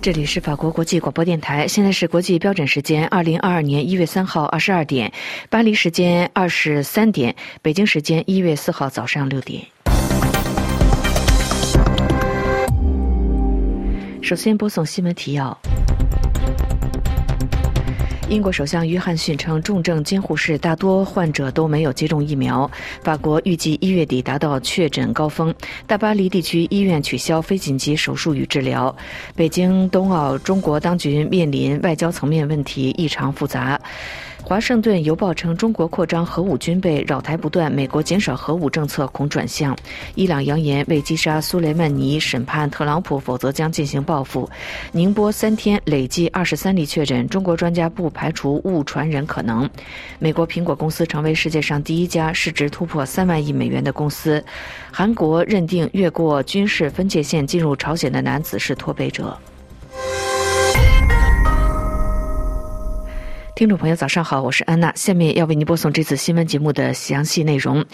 这里是法国国际广播电台，现在是国际标准时间二零二二年一月三号二十二点，巴黎时间二十三点，北京时间一月四号早上六点。首先播送新闻提要。英国首相约翰逊称，重症监护室大多患者都没有接种疫苗。法国预计一月底达到确诊高峰。大巴黎地区医院取消非紧急手术与治疗。北京冬奥，中国当局面临外交层面问题异常复杂。华盛顿邮报称，中国扩张核武军备扰台不断，美国减少核武政策恐转向。伊朗扬言为击杀苏雷曼尼审判特朗普，否则将进行报复。宁波三天累计二十三例确诊，中国专家不排除误传人可能。美国苹果公司成为世界上第一家市值突破三万亿美元的公司。韩国认定越过军事分界线进入朝鲜的男子是脱北者。听众朋友，早上好，我是安娜。下面要为您播送这次新闻节目的详细内容。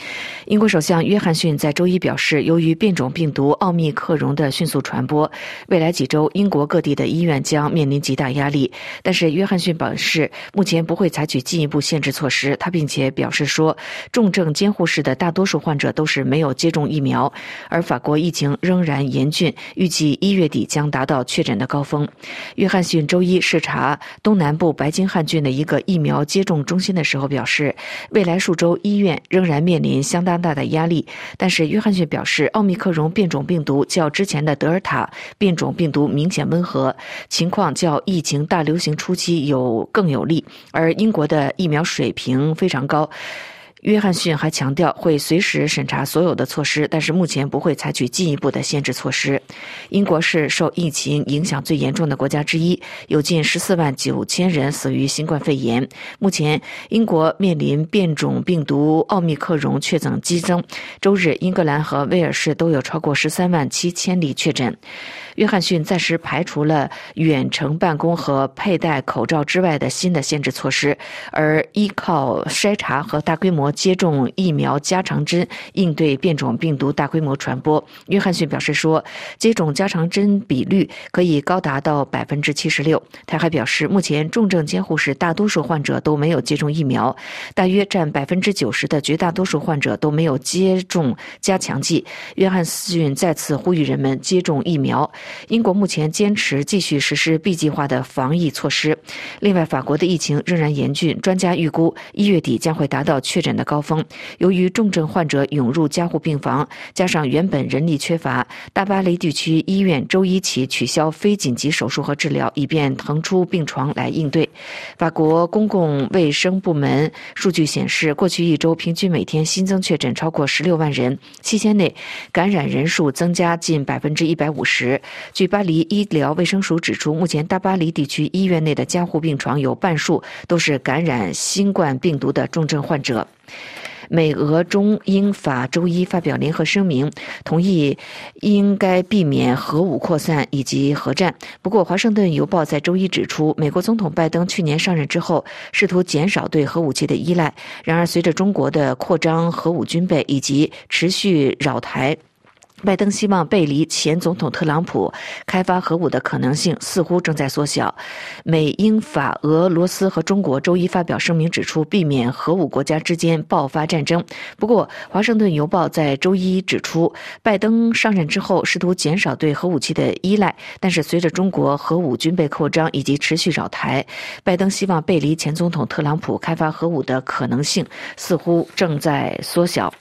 英国首相约翰逊在周一表示，由于变种病毒奥密克戎的迅速传播，未来几周英国各地的医院将面临极大压力。但是，约翰逊表示，目前不会采取进一步限制措施。他并且表示说，重症监护室的大多数患者都是没有接种疫苗，而法国疫情仍然严峻，预计一月底将达到确诊的高峰。约翰逊周一视察东南部白金汉郡的。一个疫苗接种中心的时候表示，未来数周医院仍然面临相当大的压力。但是约翰逊表示，奥密克戎变种病毒较之前的德尔塔变种病毒明显温和，情况较疫情大流行初期有更有利，而英国的疫苗水平非常高。约翰逊还强调会随时审查所有的措施，但是目前不会采取进一步的限制措施。英国是受疫情影响最严重的国家之一，有近十四万九千人死于新冠肺炎。目前，英国面临变种病毒奥密克戎确诊激增。周日，英格兰和威尔士都有超过十三万七千例确诊。约翰逊暂时排除了远程办公和佩戴口罩之外的新的限制措施，而依靠筛查和大规模接种疫苗加长针应对变种病毒大规模传播。约翰逊表示说，接种加长针比率可以高达到百分之七十六。他还表示，目前重症监护室大多数患者都没有接种疫苗，大约占百分之九十的绝大多数患者都没有接种加强剂。约翰逊再次呼吁人们接种疫苗。英国目前坚持继续实施 B 计划的防疫措施。另外，法国的疫情仍然严峻，专家预估一月底将会达到确诊的高峰。由于重症患者涌入加护病房，加上原本人力缺乏，大巴黎地区医院周一起取消非紧急手术和治疗，以便腾出病床来应对。法国公共卫生部门数据显示，过去一周平均每天新增确诊超过十六万人，期间内感染人数增加近百分之一百五十。据巴黎医疗卫生署指出，目前大巴黎地区医院内的加护病床有半数都是感染新冠病毒的重症患者。美俄中英法周一发表联合声明，同意应该避免核武扩散以及核战。不过，《华盛顿邮报》在周一指出，美国总统拜登去年上任之后，试图减少对核武器的依赖。然而，随着中国的扩张核武军备以及持续扰台。拜登希望背离前总统特朗普开发核武的可能性似乎正在缩小。美英法俄罗斯和中国周一发表声明，指出避免核武国家之间爆发战争。不过，《华盛顿邮报》在周一指出，拜登上任之后试图减少对核武器的依赖，但是随着中国核武军备扩张以及持续扰台，拜登希望背离前总统特朗普开发核武的可能性似乎正在缩小。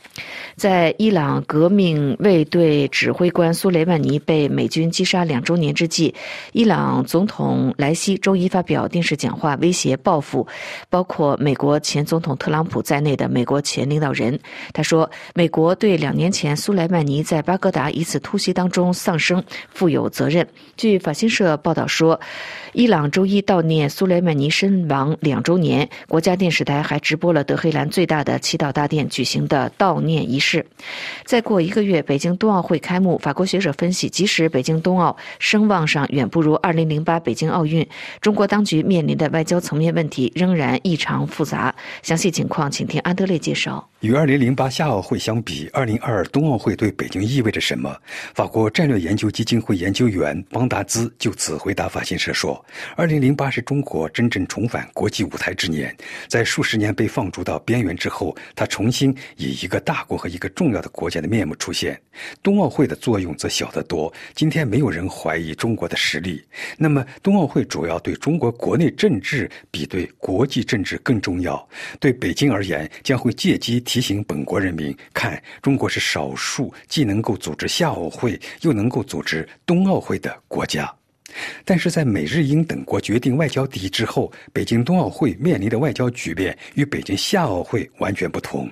在伊朗革命卫队指挥官苏雷曼尼被美军击杀两周年之际，伊朗总统莱西周一发表电视讲话，威胁报复包括美国前总统特朗普在内的美国前领导人。他说：“美国对两年前苏莱曼尼在巴格达一次突袭当中丧生负有责任。”据法新社报道说，伊朗周一悼念苏莱曼尼身亡两周年，国家电视台还直播了德黑兰最大的祈祷大殿举行的悼念仪式。再过一个月，北京冬奥会开幕。法国学者分析，即使北京冬奥声望上远不如2008北京奥运，中国当局面临的外交层面问题仍然异常复杂。详细情况，请听安德烈介绍。与2008夏奥会相比，2022冬奥会对北京意味着什么？法国战略研究基金会研究员邦达兹就此回答法新社说：“2008 是中国真正重返国际舞台之年，在数十年被放逐到边缘之后，它重新以一个大国和一个重要的国家的面目出现。冬奥会的作用则小得多。今天没有人怀疑中国的实力。那么，冬奥会主要对中国国内政治比对国际政治更重要。对北京而言，将会借机。”提醒本国人民，看中国是少数既能够组织夏奥会又能够组织冬奥会的国家。但是在美日英等国决定外交抵制后，北京冬奥会面临的外交局面与北京夏奥会完全不同。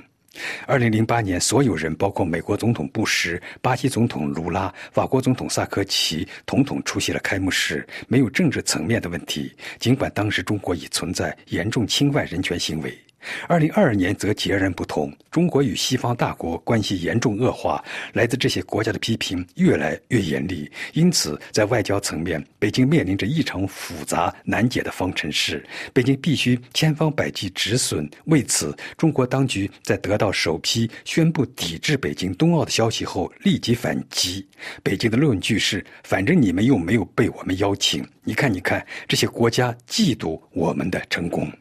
二零零八年，所有人，包括美国总统布什、巴西总统卢拉、法国总统萨科齐，统统出席了开幕式，没有政治层面的问题。尽管当时中国已存在严重侵犯人权行为。二零二二年则截然不同，中国与西方大国关系严重恶化，来自这些国家的批评越来越严厉。因此，在外交层面，北京面临着异常复杂难解的方程式，北京必须千方百计止损。为此，中国当局在得到首批宣布抵制北京冬奥的消息后，立即反击。北京的论据是：反正你们又没有被我们邀请，你看，你看，这些国家嫉妒我们的成功。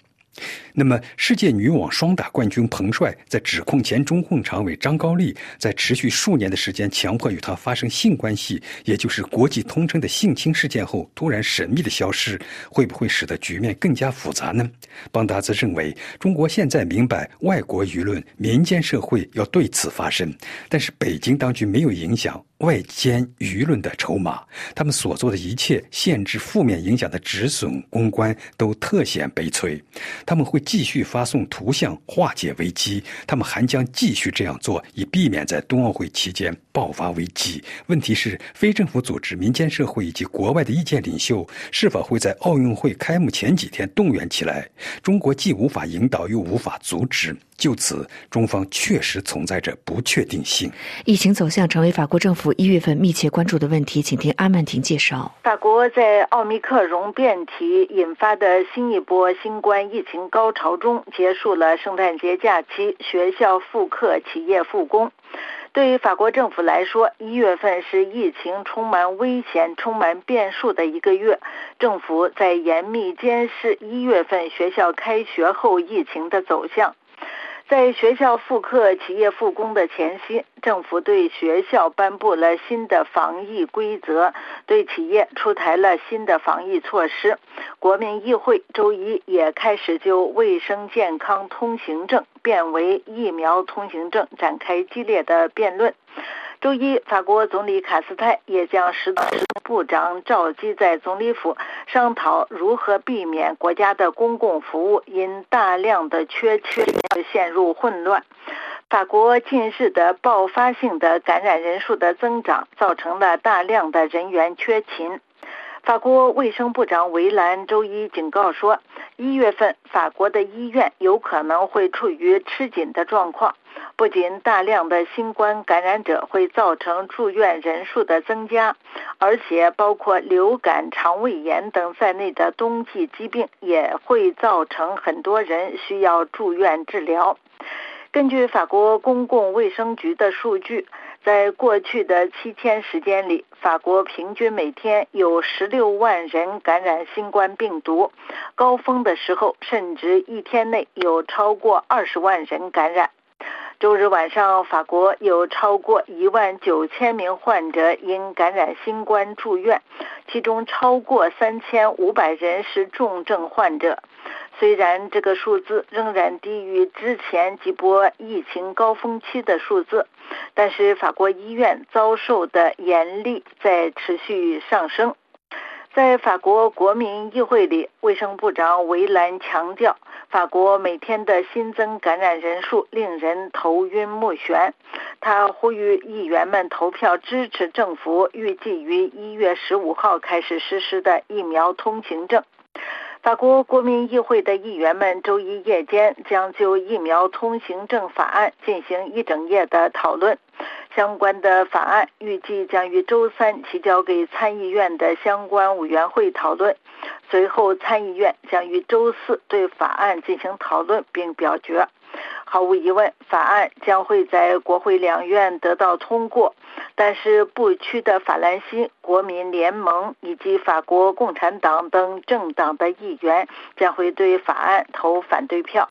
那么，世界女网双打冠军彭帅在指控前中控常委张高丽在持续数年的时间强迫与他发生性关系，也就是国际通称的性侵事件后突然神秘的消失，会不会使得局面更加复杂呢？邦达兹认为，中国现在明白外国舆论、民间社会要对此发声，但是北京当局没有影响。外间舆论的筹码，他们所做的一切限制负面影响的止损公关都特显悲催。他们会继续发送图像化解危机，他们还将继续这样做，以避免在冬奥会期间爆发危机。问题是，非政府组织、民间社会以及国外的意见领袖是否会在奥运会开幕前几天动员起来？中国既无法引导，又无法阻止。就此，中方确实存在着不确定性。疫情走向成为法国政府一月份密切关注的问题，请听阿曼婷介绍。法国在奥密克戎变体引发的新一波新冠疫情高潮中，结束了圣诞节假期，学校复课，企业复工。对于法国政府来说，一月份是疫情充满危险、充满变数的一个月。政府在严密监视一月份学校开学后疫情的走向。在学校复课、企业复工的前夕，政府对学校颁布了新的防疫规则，对企业出台了新的防疫措施。国民议会周一也开始就卫生健康通行证变为疫苗通行证展开激烈的辩论。周一，法国总理卡斯泰也将十部长召集在总理府，商讨如何避免国家的公共服务因大量的缺缺陷入混乱。法国近日的爆发性的感染人数的增长，造成了大量的人员缺勤。法国卫生部长维兰周一警告说，一月份法国的医院有可能会处于吃紧的状况。不仅大量的新冠感染者会造成住院人数的增加，而且包括流感、肠胃炎等在内的冬季疾病也会造成很多人需要住院治疗。根据法国公共卫生局的数据，在过去的七天时间里，法国平均每天有十六万人感染新冠病毒，高峰的时候甚至一天内有超过二十万人感染。周日晚上，法国有超过一万九千名患者因感染新冠住院，其中超过三千五百人是重症患者。虽然这个数字仍然低于之前几波疫情高峰期的数字，但是法国医院遭受的严厉在持续上升。在法国国民议会里，卫生部长维兰强调，法国每天的新增感染人数令人头晕目眩。他呼吁议员们投票支持政府预计于一月十五号开始实施的疫苗通行证。法国国民议会的议员们周一夜间将就疫苗通行证法案进行一整夜的讨论。相关的法案预计将于周三提交给参议院的相关委员会讨论，随后参议院将于周四对法案进行讨论并表决。毫无疑问，法案将会在国会两院得到通过，但是不屈的法兰西国民联盟以及法国共产党等政党的议员将会对法案投反对票。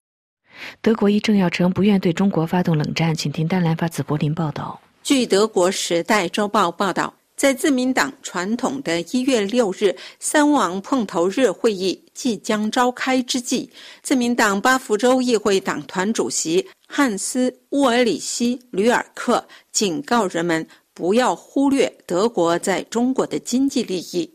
德国一政要称不愿对中国发动冷战，请听丹兰发自柏林报道。据德国《时代周报》报道，在自民党传统的一月六日三王碰头日会议即将召开之际，自民党巴福州议会党团主席汉斯·沃尔里希·吕尔克警告人们不要忽略德国在中国的经济利益。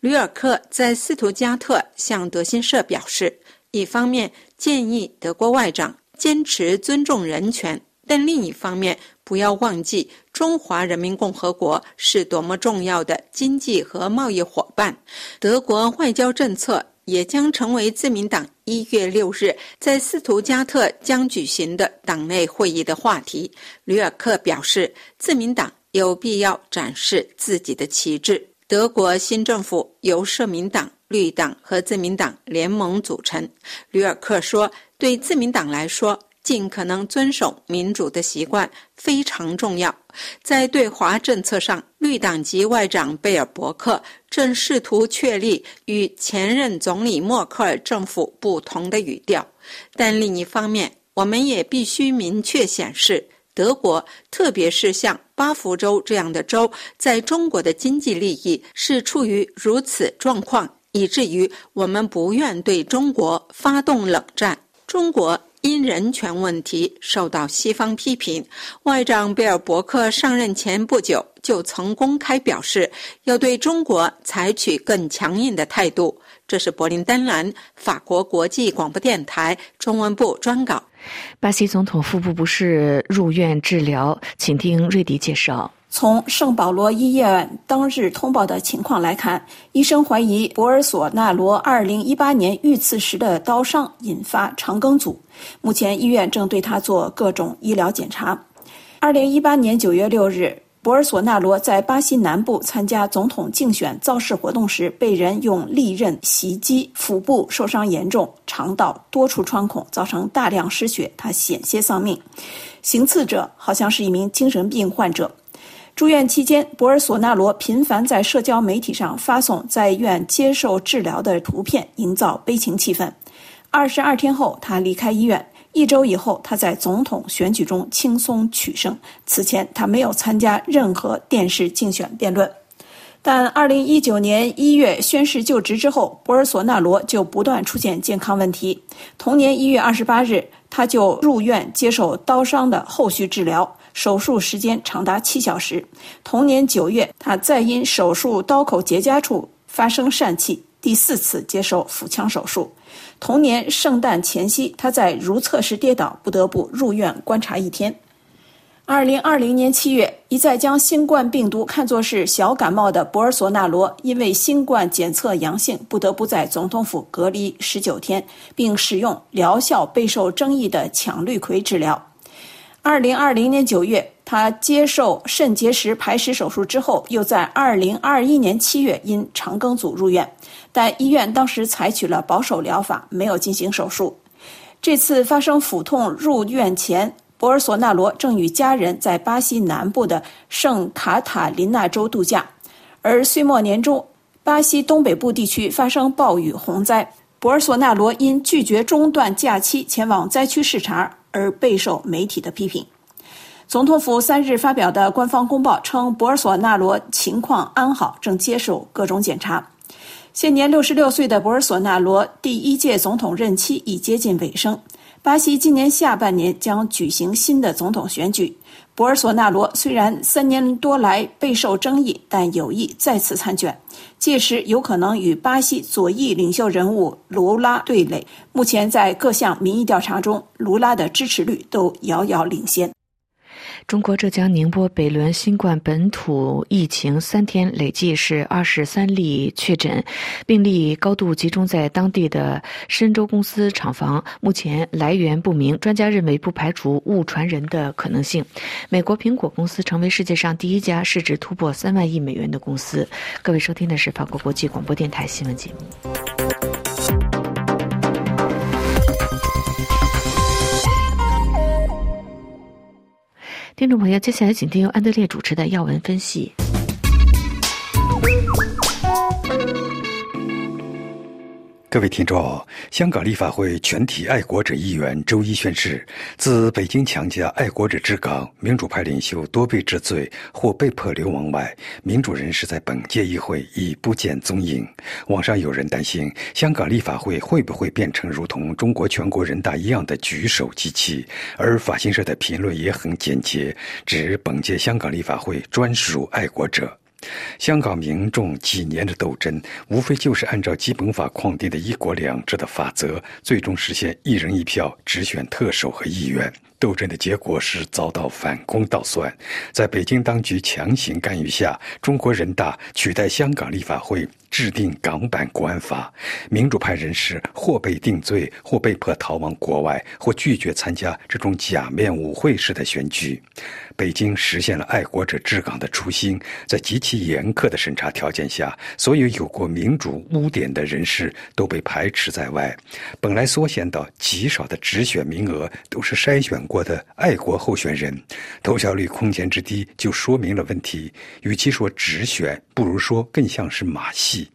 吕尔克在斯图加特向德新社表示，一方面建议德国外长坚持尊重人权。但另一方面，不要忘记中华人民共和国是多么重要的经济和贸易伙伴。德国外交政策也将成为自民党一月六日在斯图加特将举行的党内会议的话题。吕尔克表示，自民党有必要展示自己的旗帜。德国新政府由社民党、绿党和自民党联盟组成。吕尔克说：“对自民党来说。”尽可能遵守民主的习惯非常重要。在对华政策上，绿党籍外长贝尔伯克正试图确立与前任总理默克尔政府不同的语调。但另一方面，我们也必须明确显示，德国，特别是像巴福州这样的州，在中国的经济利益是处于如此状况，以至于我们不愿对中国发动冷战。中国。因人权问题受到西方批评，外长贝尔伯克上任前不久就曾公开表示要对中国采取更强硬的态度。这是柏林丹兰法国国际广播电台中文部专稿。巴西总统腹部不适入院治疗，请听瑞迪介绍。从圣保罗医院当日通报的情况来看，医生怀疑博尔索纳罗2018年遇刺时的刀伤引发肠梗阻。目前医院正对他做各种医疗检查。2018年9月6日，博尔索纳罗在巴西南部参加总统竞选造势活动时，被人用利刃袭击，腹部受伤严重，肠道多处穿孔，造成大量失血，他险些丧命。行刺者好像是一名精神病患者。住院期间，博尔索纳罗频繁在社交媒体上发送在院接受治疗的图片，营造悲情气氛。二十二天后，他离开医院。一周以后，他在总统选举中轻松取胜。此前，他没有参加任何电视竞选辩论。但二零一九年一月宣誓就职之后，博尔索纳罗就不断出现健康问题。同年一月二十八日，他就入院接受刀伤的后续治疗。手术时间长达七小时。同年九月，他再因手术刀口结痂处发生疝气，第四次接受腹腔手术。同年圣诞前夕，他在如厕时跌倒，不得不入院观察一天。二零二零年七月，一再将新冠病毒看作是小感冒的博尔索纳罗，因为新冠检测阳性，不得不在总统府隔离十九天，并使用疗效备受争议的羟氯喹治疗。二零二零年九月，他接受肾结石排石手术之后，又在二零二一年七月因肠梗阻入院，但医院当时采取了保守疗法，没有进行手术。这次发生腹痛入院前，博尔索纳罗正与家人在巴西南部的圣卡塔琳娜州度假，而岁末年中，巴西东北部地区发生暴雨洪灾，博尔索纳罗因拒绝中断假期前往灾区视察。而备受媒体的批评。总统府三日发表的官方公报称，博尔索纳罗情况安好，正接受各种检查。现年六十六岁的博尔索纳罗第一届总统任期已接近尾声。巴西今年下半年将举行新的总统选举。博尔索纳罗虽然三年多来备受争议，但有意再次参选。届时有可能与巴西左翼领袖人物卢拉对垒。目前在各项民意调查中，卢拉的支持率都遥遥领先。中国浙江宁波北仑新冠本土疫情三天累计是二十三例确诊，病例高度集中在当地的深州公司厂房，目前来源不明。专家认为不排除误传人的可能性。美国苹果公司成为世界上第一家市值突破三万亿美元的公司。各位收听的是法国国际广播电台新闻节目。听众朋友，接下来请听由安德烈主持的要闻分析。各位听众，香港立法会全体爱国者议员周一宣誓，自北京强加爱国者治港、民主派领袖多被治罪或被迫流亡外，民主人士在本届议会已不见踪影。网上有人担心，香港立法会会不会变成如同中国全国人大一样的举手机器？而法新社的评论也很简洁，指本届香港立法会专属爱国者。香港民众几年的斗争，无非就是按照基本法框定的一国两制的法则，最终实现一人一票直选特首和议员。斗争的结果是遭到反攻倒算，在北京当局强行干预下，中国人大取代香港立法会制定港版国安法，民主派人士或被定罪，或被迫逃亡国外，或拒绝参加这种假面舞会式的选举。北京实现了爱国者治港的初心，在极其严苛的审查条件下，所有有过民主污点的人士都被排斥在外。本来缩限到极少的直选名额，都是筛选过的爱国候选人，投票率空前之低，就说明了问题。与其说直选，不如说更像是马戏。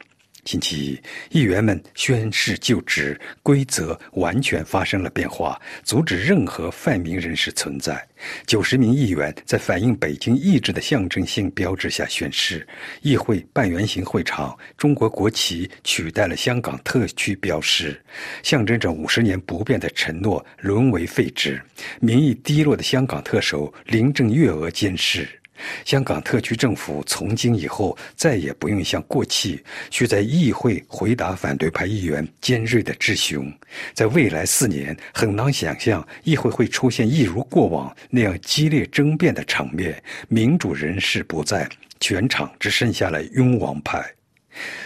星期一，议员们宣誓就职，规则完全发生了变化，阻止任何泛民人士存在。九十名议员在反映北京意志的象征性标志下宣誓。议会半圆形会场，中国国旗取代了香港特区标识，象征着五十年不变的承诺沦为废纸。民意低落的香港特首林郑月娥监视。香港特区政府从今以后再也不用像过去需在议会回答反对派议员尖锐的质询。在未来四年，很难想象议会会出现一如过往那样激烈争辩的场面。民主人士不在，全场只剩下了拥王派。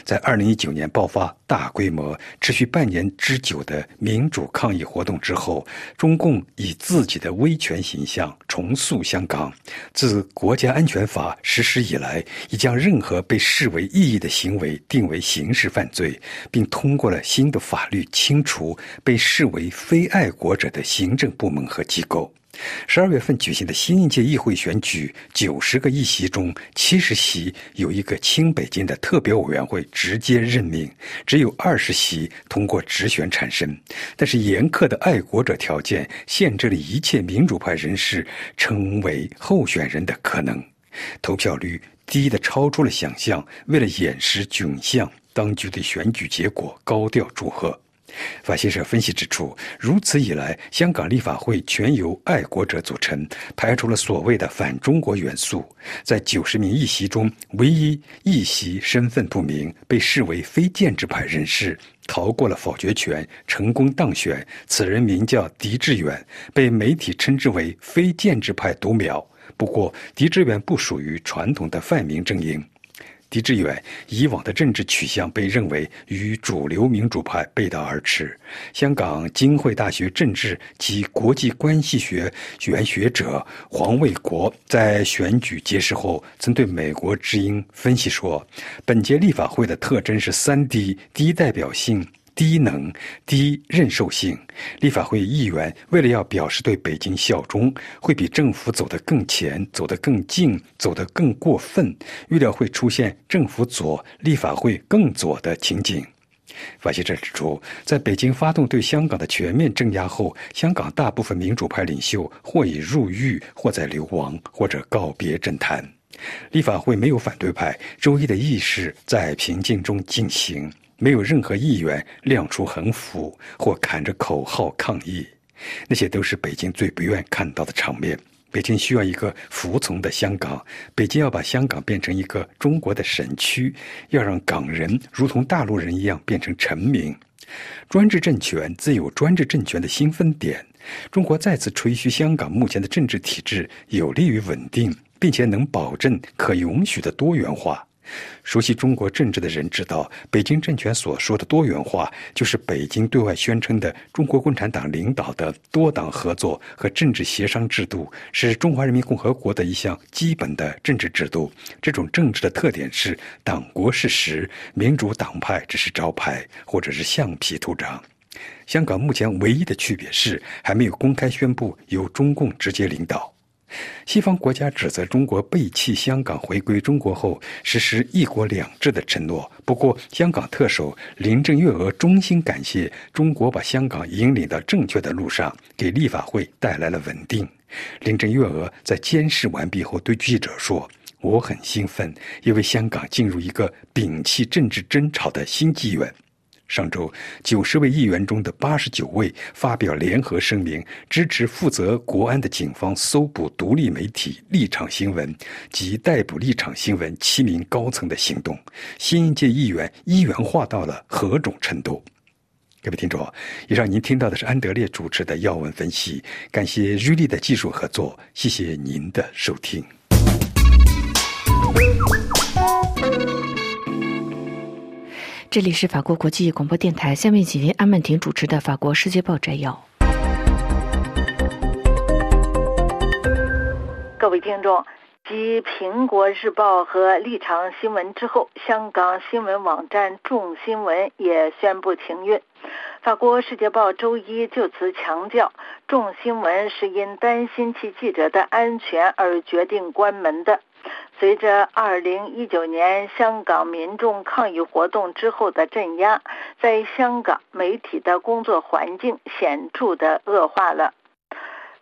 在二零一九年爆发大规模、持续半年之久的民主抗议活动之后，中共以自己的威权形象重塑香港。自国家安全法实施以来，已将任何被视为异议的行为定为刑事犯罪，并通过了新的法律清除被视为非爱国者的行政部门和机构。十二月份举行的新一届议会选举，九十个议席中，七十席由一个亲北京的特别委员会直接任命，只有二十席通过直选产生。但是严苛的爱国者条件限制了一切民主派人士成为候选人的可能，投票率低的超出了想象。为了掩饰窘相，当局对选举结果高调祝贺。法新社分析指出，如此以来，香港立法会全由爱国者组成，排除了所谓的反中国元素。在九十名议席中，唯一一席身份不明，被视为非建制派人士，逃过了否决权，成功当选。此人名叫狄志远，被媒体称之为非建制派独苗。不过，狄志远不属于传统的泛民阵营。狄志远以往的政治取向被认为与主流民主派背道而驰。香港金汇大学政治及国际关系学原学者黄卫国在选举结束后，曾对美国之音分析说：“本届立法会的特征是三低：低代表性。”低能、低认受性，立法会议员为了要表示对北京效忠，会比政府走得更前、走得更近、走得更过分，预料会出现政府左、立法会更左的情景。法新社指出，在北京发动对香港的全面镇压后，香港大部分民主派领袖或已入狱，或在流亡，或者告别政坛。立法会没有反对派，周一的议事在平静中进行。没有任何议员亮出横幅或喊着口号抗议，那些都是北京最不愿看到的场面。北京需要一个服从的香港，北京要把香港变成一个中国的省区，要让港人如同大陆人一样变成臣民。专制政权自有专制政权的兴奋点。中国再次吹嘘香港目前的政治体制有利于稳定，并且能保证可允许的多元化。熟悉中国政治的人知道，北京政权所说的多元化，就是北京对外宣称的中国共产党领导的多党合作和政治协商制度，是中华人民共和国的一项基本的政治制度。这种政治的特点是党国是实，民主党派只是招牌或者是橡皮图章。香港目前唯一的区别是，还没有公开宣布由中共直接领导。西方国家指责中国背弃香港回归中国后实施“一国两制”的承诺。不过，香港特首林郑月娥衷心感谢中国把香港引领到正确的路上，给立法会带来了稳定。林郑月娥在监视完毕后对记者说：“我很兴奋，因为香港进入一个摒弃政治争吵的新纪元。”上周，九十位议员中的八十九位发表联合声明，支持负责国安的警方搜捕独立媒体立场新闻及逮捕立场新闻七名高层的行动。新一届议员一元化到了何种程度？各位听众，以上您听到的是安德烈主持的要闻分析，感谢瑞丽的技术合作，谢谢您的收听。这里是法国国际广播电台，下面请听阿曼婷主持的《法国世界报》摘要。各位听众，继《苹果日报》和立场新闻之后，香港新闻网站众新闻也宣布停运。法国《世界报》周一就此强调，众新闻是因担心其记者的安全而决定关门的。随着2019年香港民众抗议活动之后的镇压，在香港媒体的工作环境显著的恶化了。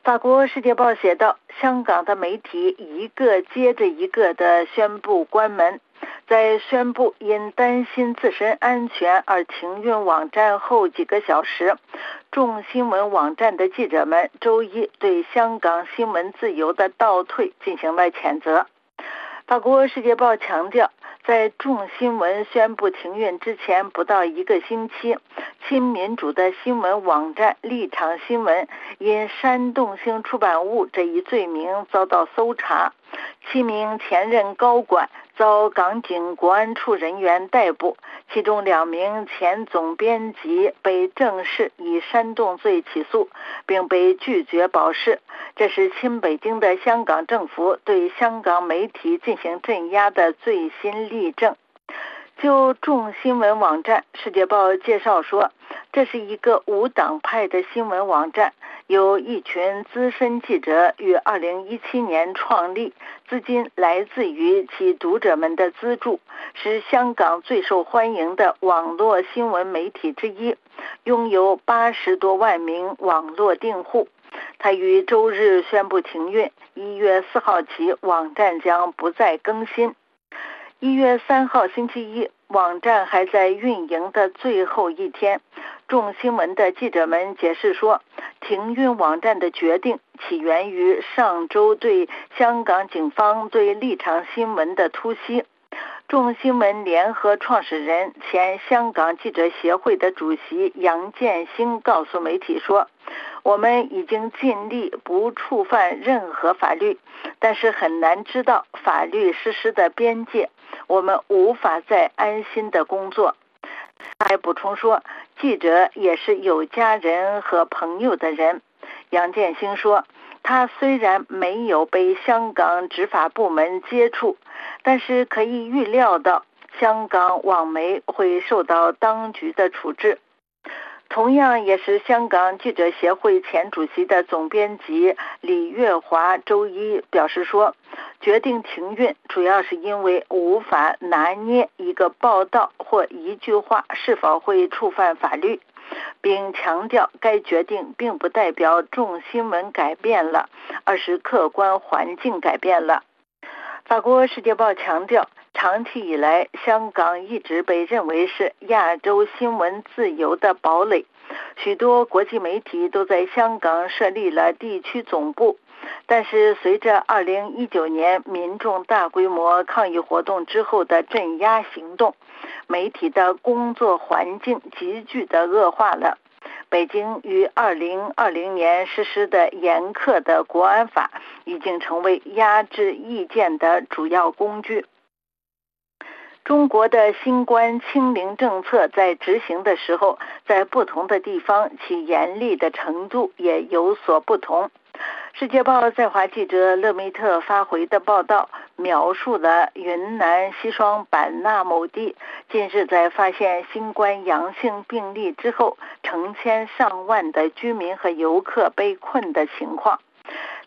法国《世界报》写道：“香港的媒体一个接着一个的宣布关门，在宣布因担心自身安全而停运网站后几个小时，众新闻网站的记者们周一对香港新闻自由的倒退进行了谴责。”法国《世界报》强调，在众新闻宣布停运之前不到一个星期，亲民主的新闻网站立场新闻因煽动性出版物这一罪名遭到搜查，七名前任高管。遭港警国安处人员逮捕，其中两名前总编辑被正式以煽动罪起诉，并被拒绝保释。这是亲北京的香港政府对香港媒体进行镇压的最新例证。就众新闻网站，《世界报》介绍说，这是一个无党派的新闻网站。由一群资深记者于2017年创立，资金来自于其读者们的资助，是香港最受欢迎的网络新闻媒体之一，拥有八十多万名网络订户。他于周日宣布停运，一月四号起网站将不再更新。一月三号星期一，网站还在运营的最后一天。众新闻的记者们解释说，停运网站的决定起源于上周对香港警方对立场新闻的突袭。众新闻联合创始人、前香港记者协会的主席杨建兴告诉媒体说：“我们已经尽力不触犯任何法律，但是很难知道法律实施的边界，我们无法再安心的工作。”还补充说，记者也是有家人和朋友的人。杨建兴说，他虽然没有被香港执法部门接触，但是可以预料到香港网媒会受到当局的处置。同样也是香港记者协会前主席的总编辑李月华周一表示说，决定停运主要是因为无法拿捏一个报道或一句话是否会触犯法律，并强调该决定并不代表众新闻改变了，而是客观环境改变了。法国《世界报》强调。长期以来，香港一直被认为是亚洲新闻自由的堡垒，许多国际媒体都在香港设立了地区总部。但是，随着2019年民众大规模抗议活动之后的镇压行动，媒体的工作环境急剧的恶化了。北京于2020年实施的严苛的国安法，已经成为压制意见的主要工具。中国的新冠清零政策在执行的时候，在不同的地方其严厉的程度也有所不同。世界报在华记者勒梅特发回的报道描述了云南西双版纳某地近日在发现新冠阳性病例之后，成千上万的居民和游客被困的情况。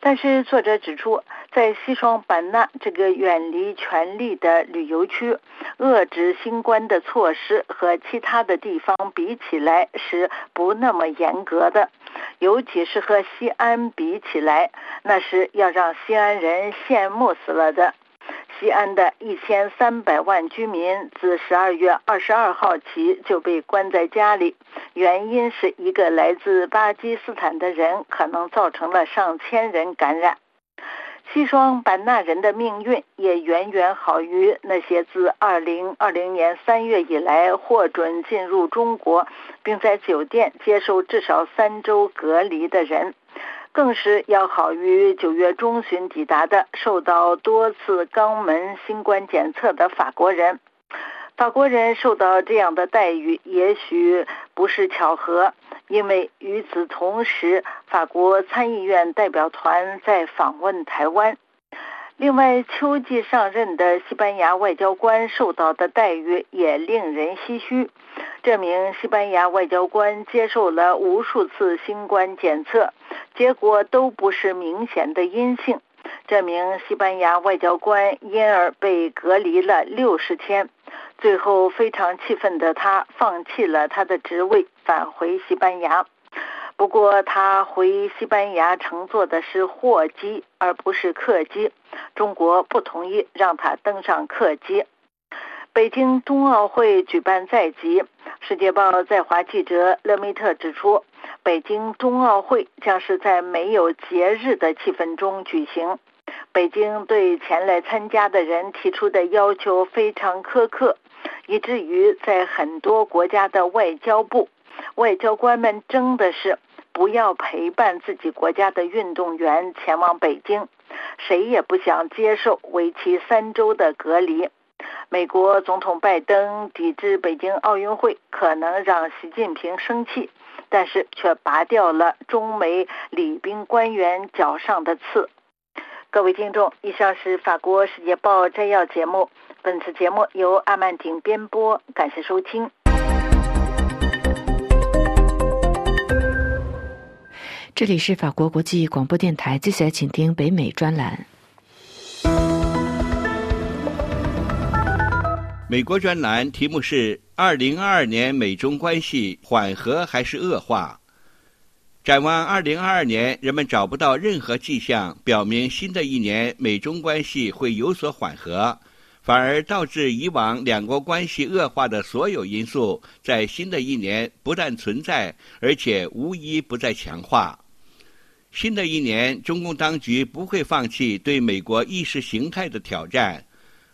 但是作者指出，在西双版纳这个远离权力的旅游区，遏制新冠的措施和其他的地方比起来是不那么严格的，尤其是和西安比起来，那是要让西安人羡慕死了的。西安的一千三百万居民自十二月二十二号起就被关在家里，原因是一个来自巴基斯坦的人可能造成了上千人感染。西双版纳人的命运也远远好于那些自二零二零年三月以来获准进入中国，并在酒店接受至少三周隔离的人。更是要好于九月中旬抵达的、受到多次肛门新冠检测的法国人。法国人受到这样的待遇，也许不是巧合，因为与此同时，法国参议院代表团在访问台湾。另外，秋季上任的西班牙外交官受到的待遇也令人唏嘘。这名西班牙外交官接受了无数次新冠检测。结果都不是明显的阴性。这名西班牙外交官因而被隔离了六十天。最后，非常气愤的他放弃了他的职位，返回西班牙。不过，他回西班牙乘坐的是货机，而不是客机。中国不同意让他登上客机。北京冬奥会举办在即，《世界报》在华记者勒梅特指出。北京冬奥会将是在没有节日的气氛中举行。北京对前来参加的人提出的要求非常苛刻，以至于在很多国家的外交部，外交官们争的是不要陪伴自己国家的运动员前往北京，谁也不想接受为期三周的隔离。美国总统拜登抵制北京奥运会，可能让习近平生气。但是却拔掉了中美礼宾官员脚上的刺。各位听众，以上是法国《世界报》摘要节目。本次节目由阿曼婷编播，感谢收听。这里是法国国际广播电台，接下来请听北美专栏。美国专栏题目是。二零二二年美中关系缓和还是恶化？展望二零二二年，人们找不到任何迹象表明新的一年美中关系会有所缓和，反而导致以往两国关系恶化的所有因素，在新的一年不但存在，而且无一不再强化。新的一年，中共当局不会放弃对美国意识形态的挑战。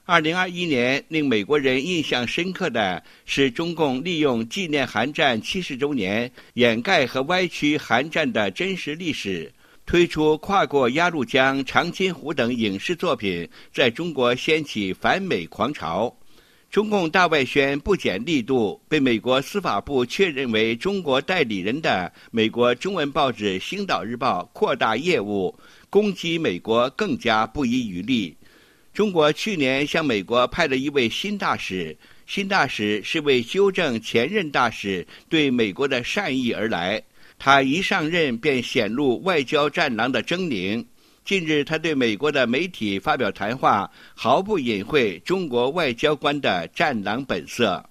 二零二一年令美国人印象深刻的是，中共利用纪念韩战七十周年，掩盖和歪曲韩战的真实历史，推出《跨过鸭绿江》《长津湖》等影视作品，在中国掀起反美狂潮。中共大外宣不减力度，被美国司法部确认为中国代理人的美国中文报纸《星岛日报》扩大业务，攻击美国更加不遗余力。中国去年向美国派了一位新大使，新大使是为纠正前任大使对美国的善意而来。他一上任便显露外交战狼的狰狞。近日，他对美国的媒体发表谈话，毫不隐晦中国外交官的战狼本色。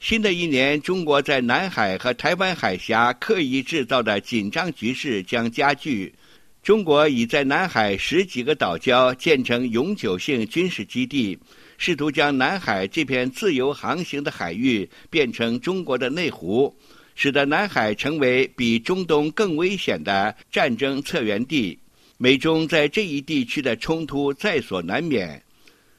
新的一年，中国在南海和台湾海峡刻意制造的紧张局势将加剧。中国已在南海十几个岛礁建成永久性军事基地，试图将南海这片自由航行的海域变成中国的内湖，使得南海成为比中东更危险的战争策源地。美中在这一地区的冲突在所难免。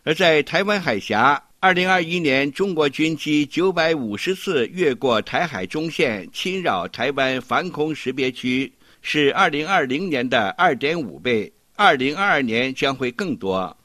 而在台湾海峡，二零二一年中国军机九百五十次越过台海中线，侵扰台湾防空识别区。是二零二零年的二点五倍，二零二二年将会更多。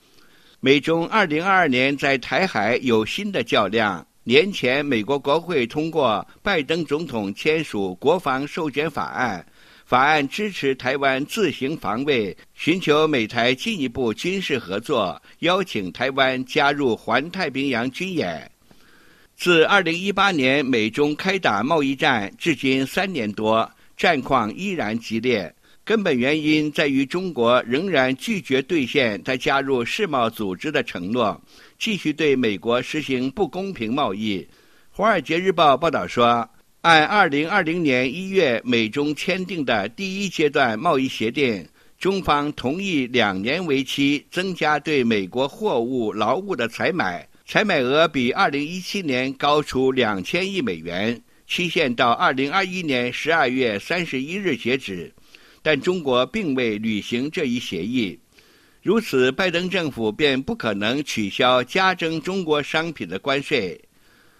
美中二零二二年在台海有新的较量。年前，美国国会通过拜登总统签署国防授权法案，法案支持台湾自行防卫，寻求美台进一步军事合作，邀请台湾加入环太平洋军演。自二零一八年美中开打贸易战至今三年多。战况依然激烈。根本原因在于中国仍然拒绝兑现他加入世贸组织的承诺，继续对美国实行不公平贸易。《华尔街日报》报道说，按2020年1月美中签订的第一阶段贸易协定。中方同意两年为期增加对美国货物、劳务的采买，采买额比2017年高出两千亿美元，期限到2021年12月31日截止。但中国并未履行这一协议，如此，拜登政府便不可能取消加征中国商品的关税。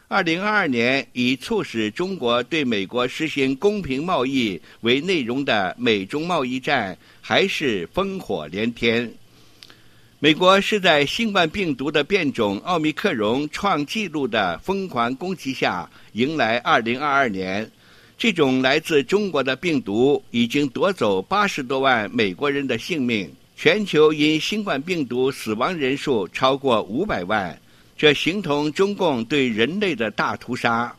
二零二二年以促使中国对美国实行公平贸易为内容的美中贸易战还是烽火连天。美国是在新冠病毒的变种奥密克戎创纪录的疯狂攻击下迎来二零二二年。这种来自中国的病毒已经夺走八十多万美国人的性命，全球因新冠病毒死亡人数超过五百万。这形同中共对人类的大屠杀，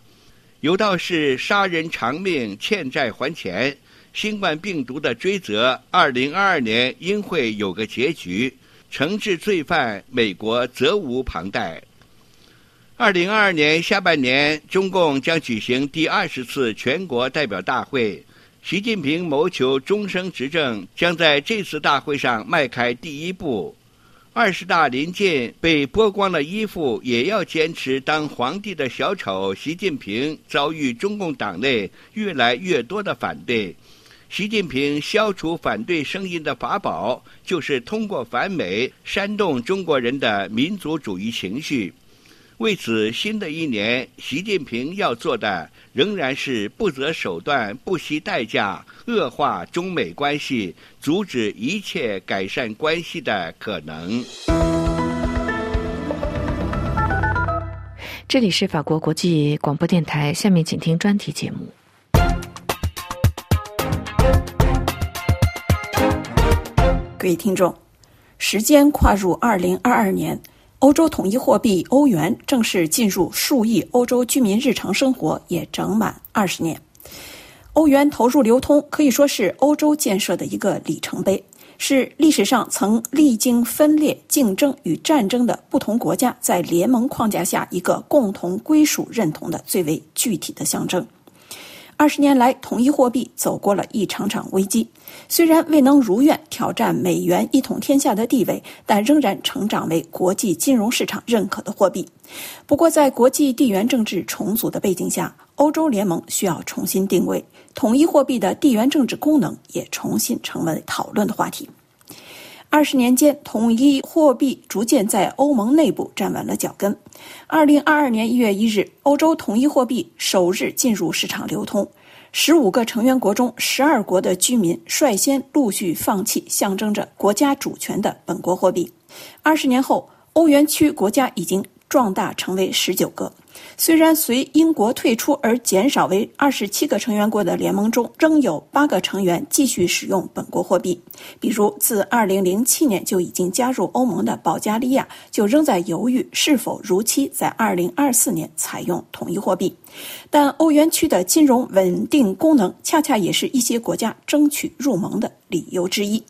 有道是杀人偿命，欠债还钱。新冠病毒的追责，二零二二年应会有个结局。惩治罪犯，美国责无旁贷。二零二二年下半年，中共将举行第二十次全国代表大会，习近平谋求终生执政，将在这次大会上迈开第一步。二十大临近，被剥光了衣服也要坚持当皇帝的小丑习近平遭遇中共党内越来越多的反对。习近平消除反对声音的法宝，就是通过反美煽动中国人的民族主义情绪。为此，新的一年，习近平要做的仍然是不择手段、不惜代价恶化中美关系，阻止一切改善关系的可能。这里是法国国际广播电台，下面请听专题节目。各位听众，时间跨入二零二二年。欧洲统一货币欧元正式进入数亿欧洲居民日常生活，也整满二十年。欧元投入流通可以说是欧洲建设的一个里程碑，是历史上曾历经分裂、竞争与战争的不同国家在联盟框架下一个共同归属认同的最为具体的象征。二十年来，统一货币走过了一场场危机，虽然未能如愿挑战美元一统天下的地位，但仍然成长为国际金融市场认可的货币。不过，在国际地缘政治重组的背景下，欧洲联盟需要重新定位统一货币的地缘政治功能，也重新成为讨论的话题。二十年间，统一货币逐渐在欧盟内部站稳了脚跟。二零二二年一月一日，欧洲统一货币首日进入市场流通。十五个成员国中，十二国的居民率先陆续放弃象征着国家主权的本国货币。二十年后，欧元区国家已经壮大成为十九个。虽然随英国退出而减少为二十七个成员国的联盟中，仍有八个成员继续使用本国货币。比如，自二零零七年就已经加入欧盟的保加利亚，就仍在犹豫是否如期在二零二四年采用统一货币。但欧元区的金融稳定功能，恰恰也是一些国家争取入盟的理由之一。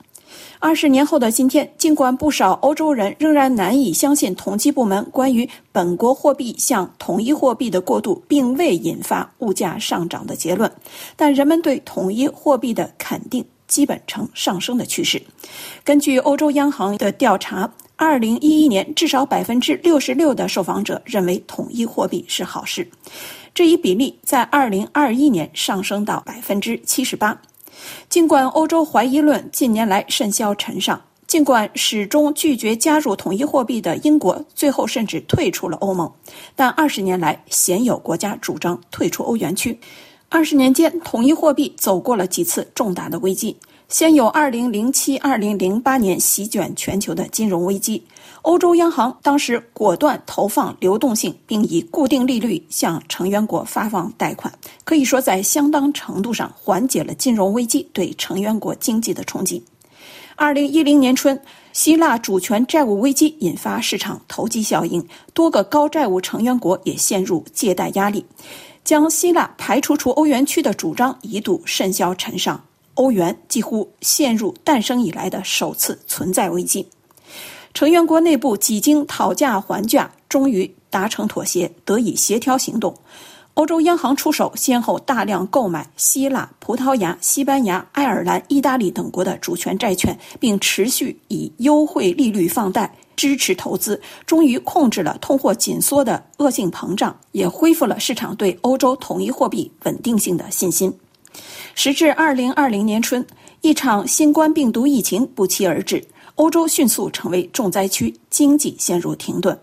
二十年后的今天，尽管不少欧洲人仍然难以相信统计部门关于本国货币向统一货币的过渡并未引发物价上涨的结论，但人们对统一货币的肯定基本呈上升的趋势。根据欧洲央行的调查，二零一一年至少百分之六十六的受访者认为统一货币是好事，这一比例在二零二一年上升到百分之七十八。尽管欧洲怀疑论近年来甚嚣尘上，尽管始终拒绝加入统一货币的英国最后甚至退出了欧盟，但二十年来鲜有国家主张退出欧元区。二十年间，统一货币走过了几次重大的危机。先有2007、2008年席卷全球的金融危机，欧洲央行当时果断投放流动性，并以固定利率向成员国发放贷款，可以说在相当程度上缓解了金融危机对成员国经济的冲击。2010年春，希腊主权债务危机引发市场投机效应，多个高债务成员国也陷入借贷压力，将希腊排除出欧元区的主张一度甚嚣尘上。欧元几乎陷入诞生以来的首次存在危机。成员国内部几经讨价还价，终于达成妥协，得以协调行动。欧洲央行出手，先后大量购买希腊、葡萄牙、西班牙、爱尔兰、意大利等国的主权债券，并持续以优惠利率放贷支持投资，终于控制了通货紧缩的恶性膨胀，也恢复了市场对欧洲统一货币稳定性的信心。时至二零二零年春，一场新冠病毒疫情不期而至，欧洲迅速成为重灾区，经济陷入停顿。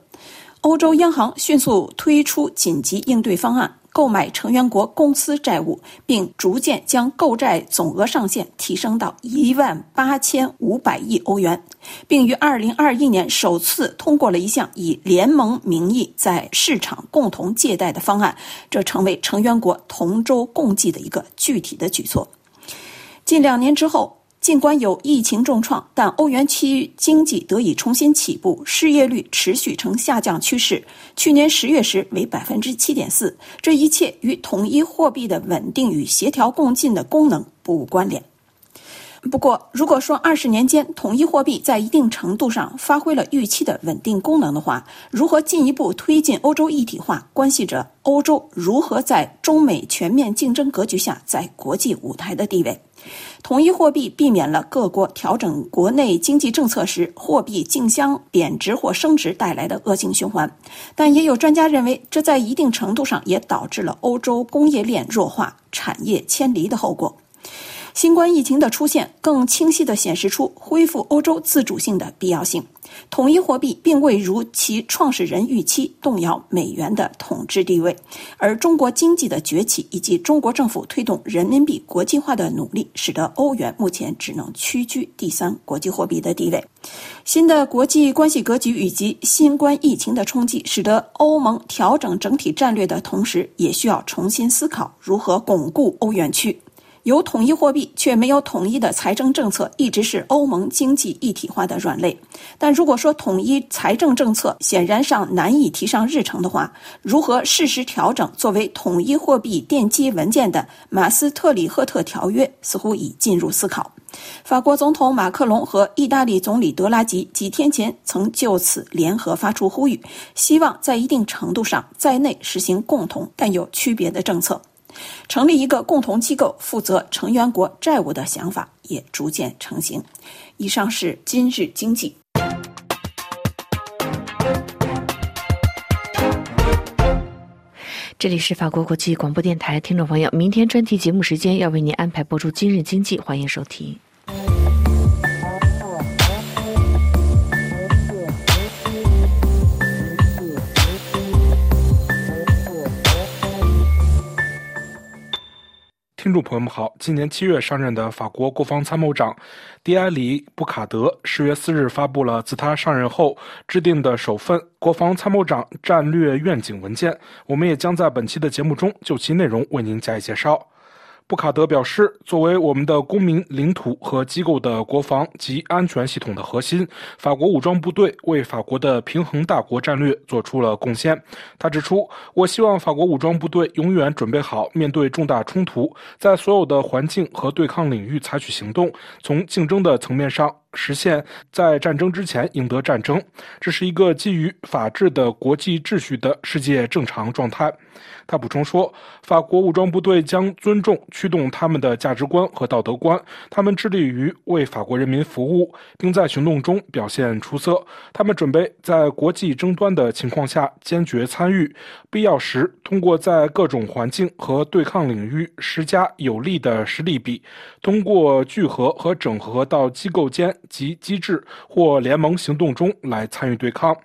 欧洲央行迅速推出紧急应对方案。购买成员国公司债务，并逐渐将购债总额上限提升到一万八千五百亿欧元，并于二零二一年首次通过了一项以联盟名义在市场共同借贷的方案，这成为成员国同舟共济的一个具体的举措。近两年之后。尽管有疫情重创，但欧元区经济得以重新起步，失业率持续呈下降趋势。去年十月时为百分之七点四。这一切与统一货币的稳定与协调共进的功能不无关联。不过，如果说二十年间统一货币在一定程度上发挥了预期的稳定功能的话，如何进一步推进欧洲一体化，关系着欧洲如何在中美全面竞争格局下在国际舞台的地位。统一货币避免了各国调整国内经济政策时货币竞相贬值或升值带来的恶性循环，但也有专家认为，这在一定程度上也导致了欧洲工业链弱化、产业迁离的后果。新冠疫情的出现，更清晰地显示出恢复欧洲自主性的必要性。统一货币并未如其创始人预期动摇美元的统治地位，而中国经济的崛起以及中国政府推动人民币国际化的努力，使得欧元目前只能屈居第三国际货币的地位。新的国际关系格局以及新冠疫情的冲击，使得欧盟调整整体战略的同时，也需要重新思考如何巩固欧元区。有统一货币却没有统一的财政政策，一直是欧盟经济一体化的软肋。但如果说统一财政政策显然上难以提上日程的话，如何适时调整作为统一货币奠基文件的马斯特里赫特条约似乎已进入思考。法国总统马克龙和意大利总理德拉吉几天前曾就此联合发出呼吁，希望在一定程度上在内实行共同但有区别的政策。成立一个共同机构负责成员国债务的想法也逐渐成型。以上是今日经济。这里是法国国际广播电台，听众朋友，明天专题节目时间要为您安排播出今日经济，欢迎收听。听众朋友们好，今年七月上任的法国国防参谋长迪埃里·布卡德十月四日发布了自他上任后制定的首份国防参谋长战略愿景文件，我们也将在本期的节目中就其内容为您加以介绍。布卡德表示，作为我们的公民、领土和机构的国防及安全系统的核心，法国武装部队为法国的平衡大国战略做出了贡献。他指出：“我希望法国武装部队永远准备好面对重大冲突，在所有的环境和对抗领域采取行动，从竞争的层面上。”实现在战争之前赢得战争，这是一个基于法治的国际秩序的世界正常状态。他补充说，法国武装部队将尊重驱动他们的价值观和道德观，他们致力于为法国人民服务，并在行动中表现出色。他们准备在国际争端的情况下坚决参与，必要时通过在各种环境和对抗领域施加有力的实力比，通过聚合和整合到机构间。及机制或联盟行动中来参与对抗。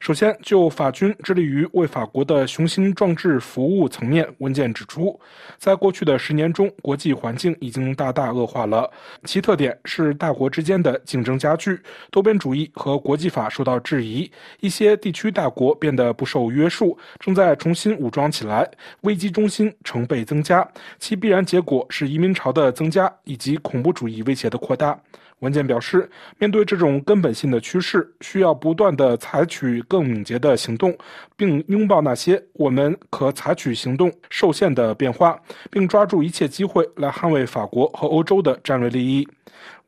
首先，就法军致力于为法国的雄心壮志服务层面，文件指出，在过去的十年中，国际环境已经大大恶化了。其特点是大国之间的竞争加剧，多边主义和国际法受到质疑，一些地区大国变得不受约束，正在重新武装起来，危机中心成倍增加。其必然结果是移民潮的增加以及恐怖主义威胁的扩大。文件表示，面对这种根本性的趋势，需要不断的采取更敏捷的行动，并拥抱那些我们可采取行动受限的变化，并抓住一切机会来捍卫法国和欧洲的战略利益。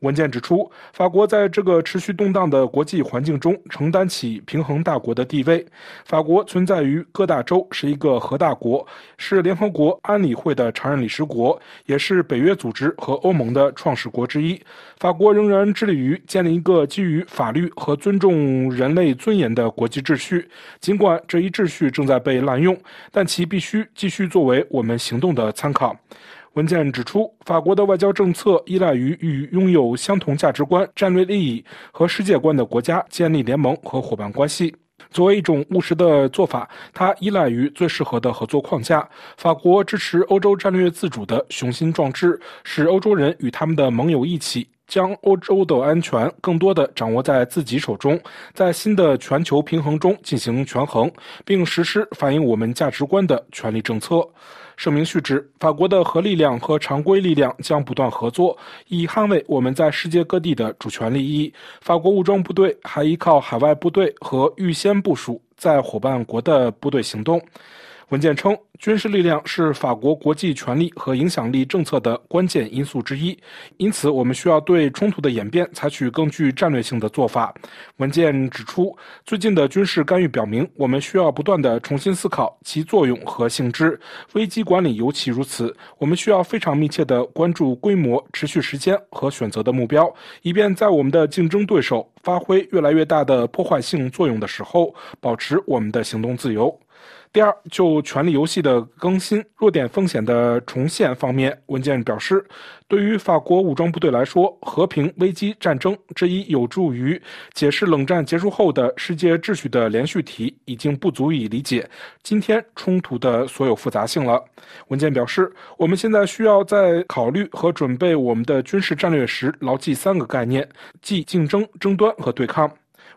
文件指出，法国在这个持续动荡的国际环境中承担起平衡大国的地位。法国存在于各大洲，是一个核大国，是联合国安理会的常任理事国，也是北约组织和欧盟的创始国之一。法国仍然致力于建立一个基于法律和尊重人类尊严的国际秩序。尽管这一秩序正在被滥用，但其必须继续作为我们行动的参考。文件指出，法国的外交政策依赖于与拥有相同价值观、战略利益和世界观的国家建立联盟和伙伴关系。作为一种务实的做法，它依赖于最适合的合作框架。法国支持欧洲战略自主的雄心壮志，使欧洲人与他们的盟友一起，将欧洲的安全更多地掌握在自己手中，在新的全球平衡中进行权衡，并实施反映我们价值观的权力政策。声明续指，法国的核力量和常规力量将不断合作，以捍卫我们在世界各地的主权利益。法国武装部队还依靠海外部队和预先部署在伙伴国的部队行动。文件称，军事力量是法国国际权力和影响力政策的关键因素之一，因此我们需要对冲突的演变采取更具战略性的做法。文件指出，最近的军事干预表明，我们需要不断地重新思考其作用和性质，危机管理尤其如此。我们需要非常密切地关注规模、持续时间和选择的目标，以便在我们的竞争对手发挥越来越大的破坏性作用的时候，保持我们的行动自由。第二，就权力游戏的更新、弱点风险的重现方面，文件表示，对于法国武装部队来说，和平、危机、战争这一有助于解释冷战结束后的世界秩序的连续体，已经不足以理解今天冲突的所有复杂性了。文件表示，我们现在需要在考虑和准备我们的军事战略时，牢记三个概念，即竞争、争端和对抗。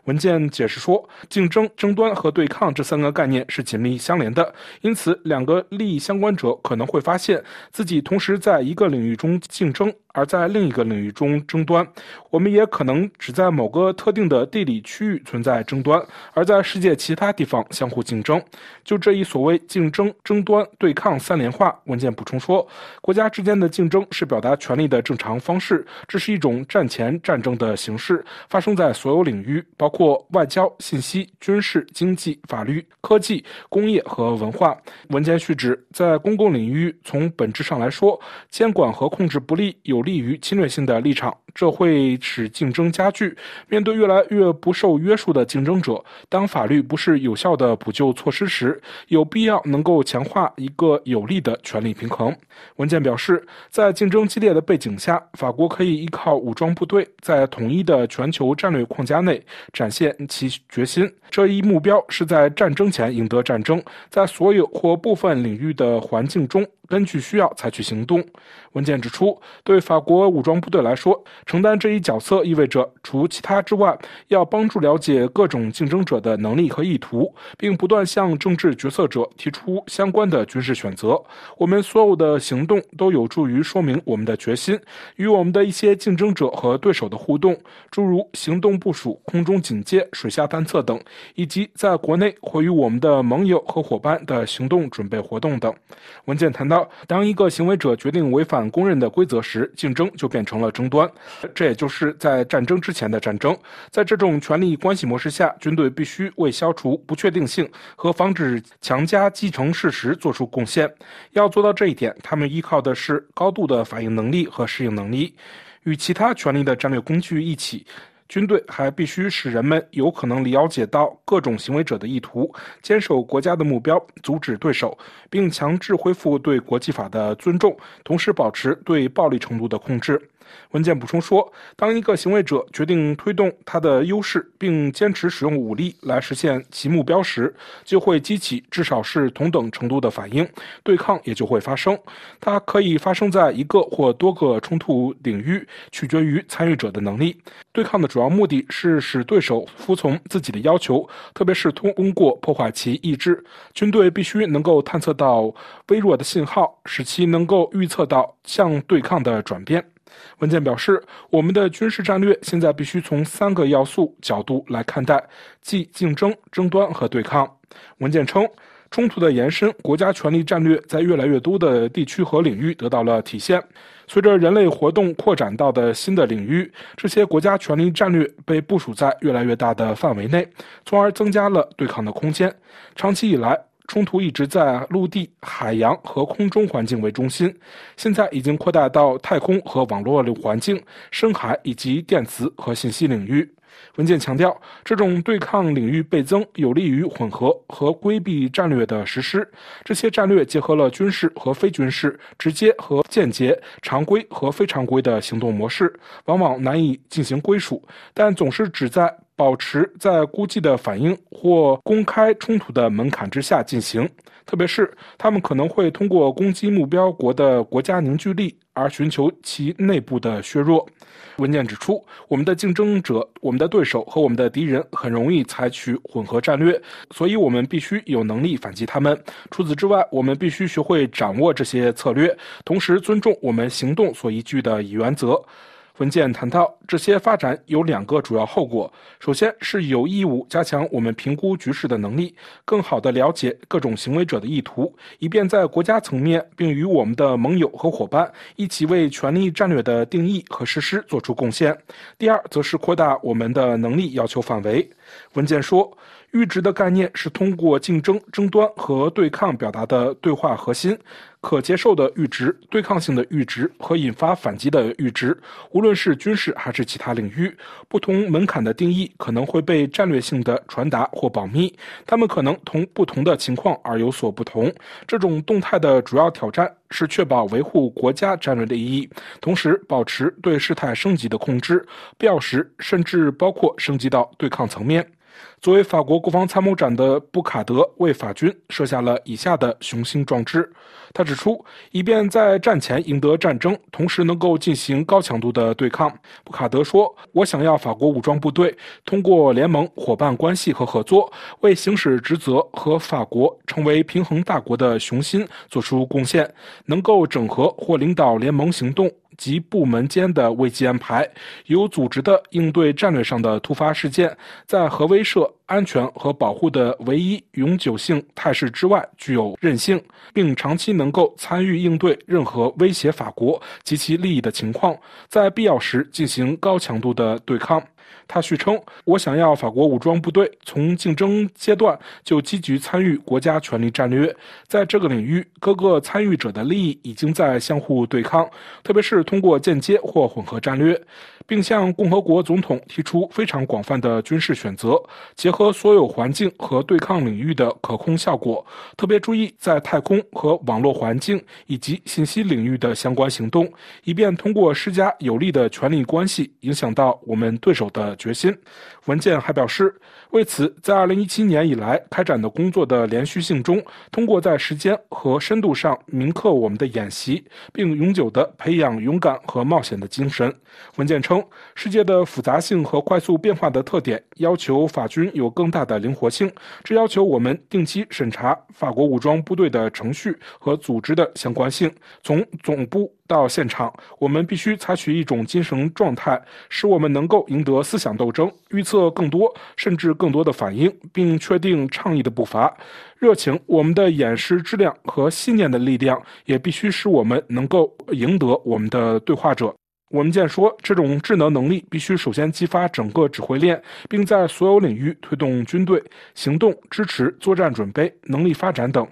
文件解释说，竞争、争端和对抗这三个概念是紧密相连的，因此两个利益相关者可能会发现自己同时在一个领域中竞争。而在另一个领域中争端，我们也可能只在某个特定的地理区域存在争端，而在世界其他地方相互竞争。就这一所谓竞争、争端、对抗三联化，文件补充说，国家之间的竞争是表达权力的正常方式，这是一种战前战争的形式，发生在所有领域，包或外交、信息、军事、经济、法律、科技、工业和文化。文件续指，在公共领域，从本质上来说，监管和控制不力有。利于侵略性的立场，这会使竞争加剧。面对越来越不受约束的竞争者，当法律不是有效的补救措施时，有必要能够强化一个有力的权力平衡。文件表示，在竞争激烈的背景下，法国可以依靠武装部队，在统一的全球战略框架内展现其决心。这一目标是在战争前赢得战争，在所有或部分领域的环境中。根据需要采取行动。文件指出，对法国武装部队来说，承担这一角色意味着除其他之外，要帮助了解各种竞争者的能力和意图，并不断向政治决策者提出相关的军事选择。我们所有的行动都有助于说明我们的决心，与我们的一些竞争者和对手的互动，诸如行动部署、空中警戒、水下探测等，以及在国内或与我们的盟友和伙伴的行动准备活动等。文件谈到。当一个行为者决定违反公认的规则时，竞争就变成了争端。这也就是在战争之前的战争。在这种权力关系模式下，军队必须为消除不确定性和防止强加继承事实做出贡献。要做到这一点，他们依靠的是高度的反应能力和适应能力。与其他权力的战略工具一起。军队还必须使人们有可能了解到各种行为者的意图，坚守国家的目标，阻止对手，并强制恢复对国际法的尊重，同时保持对暴力程度的控制。文件补充说，当一个行为者决定推动他的优势，并坚持使用武力来实现其目标时，就会激起至少是同等程度的反应，对抗也就会发生。它可以发生在一个或多个冲突领域，取决于参与者的能力。对抗的主要目的是使对手服从自己的要求，特别是通过破坏其意志。军队必须能够探测到微弱的信号，使其能够预测到向对抗的转变。文件表示，我们的军事战略现在必须从三个要素角度来看待，即竞争、争端和对抗。文件称，冲突的延伸，国家权力战略在越来越多的地区和领域得到了体现。随着人类活动扩展到的新的领域，这些国家权力战略被部署在越来越大的范围内，从而增加了对抗的空间。长期以来，冲突一直在陆地、海洋和空中环境为中心，现在已经扩大到太空和网络环境、深海以及电子和信息领域。文件强调，这种对抗领域倍增有利于混合和规避战略的实施。这些战略结合了军事和非军事、直接和间接、常规和非常规的行动模式，往往难以进行归属，但总是旨在保持在估计的反应或公开冲突的门槛之下进行。特别是，他们可能会通过攻击目标国的国家凝聚力而寻求其内部的削弱。文件指出，我们的竞争者、我们的对手和我们的敌人很容易采取混合战略，所以我们必须有能力反击他们。除此之外，我们必须学会掌握这些策略，同时尊重我们行动所依据的原则。文件谈到，这些发展有两个主要后果：首先是有义务加强我们评估局势的能力，更好地了解各种行为者的意图，以便在国家层面，并与我们的盟友和伙伴一起为权力战略的定义和实施做出贡献；第二，则是扩大我们的能力要求范围。文件说。阈值的概念是通过竞争、争端和对抗表达的对话核心。可接受的阈值、对抗性的阈值和引发反击的阈值，无论是军事还是其他领域，不同门槛的定义可能会被战略性的传达或保密。它们可能同不同的情况而有所不同。这种动态的主要挑战是确保维护国家战略利益，同时保持对事态升级的控制，必要时甚至包括升级到对抗层面。作为法国国防参谋长的布卡德为法军设下了以下的雄心壮志。他指出，以便在战前赢得战争，同时能够进行高强度的对抗。布卡德说：“我想要法国武装部队通过联盟、伙伴关系和合作，为行使职责和法国成为平衡大国的雄心做出贡献，能够整合或领导联盟行动。”及部门间的危机安排，有组织的应对战略上的突发事件，在核威慑、安全和保护的唯一永久性态势之外具有韧性，并长期能够参与应对任何威胁法国及其利益的情况，在必要时进行高强度的对抗。他续称：“我想要法国武装部队从竞争阶段就积极参与国家权力战略。在这个领域，各个参与者的利益已经在相互对抗，特别是通过间接或混合战略。”并向共和国总统提出非常广泛的军事选择，结合所有环境和对抗领域的可控效果，特别注意在太空和网络环境以及信息领域的相关行动，以便通过施加有利的权力关系影响到我们对手的决心。文件还表示，为此，在2017年以来开展的工作的连续性中，通过在时间和深度上铭刻我们的演习，并永久地培养勇敢和冒险的精神。文件称。世界的复杂性和快速变化的特点要求法军有更大的灵活性，这要求我们定期审查法国武装部队的程序和组织的相关性。从总部到现场，我们必须采取一种精神状态，使我们能够赢得思想斗争，预测更多甚至更多的反应，并确定倡议的步伐。热情，我们的演示质量和信念的力量也必须使我们能够赢得我们的对话者。文件说，这种智能能力必须首先激发整个指挥链，并在所有领域推动军队行动、支持作战准备、能力发展等。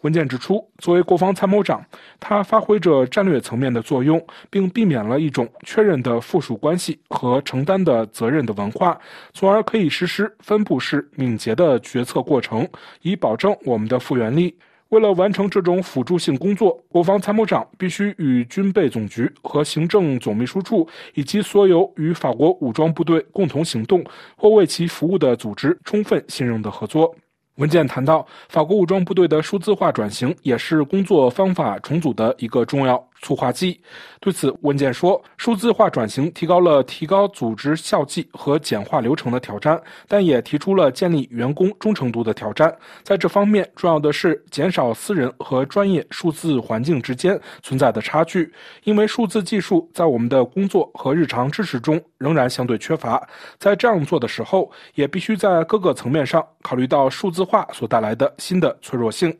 文件指出，作为国防参谋长，他发挥着战略层面的作用，并避免了一种确认的附属关系和承担的责任的文化，从而可以实施分布式敏捷的决策过程，以保证我们的复原力。为了完成这种辅助性工作，国防参谋长必须与军备总局和行政总秘书处以及所有与法国武装部队共同行动或为其服务的组织充分信任的合作。文件谈到，法国武装部队的数字化转型也是工作方法重组的一个重要促化剂。对此，文件说，数字化转型提高了提高组织效绩和简化流程的挑战，但也提出了建立员工忠诚度的挑战。在这方面，重要的是减少私人和专业数字环境之间存在的差距，因为数字技术在我们的工作和日常知识中仍然相对缺乏。在这样做的时候，也必须在各个层面上考虑到数字化所带来的新的脆弱性。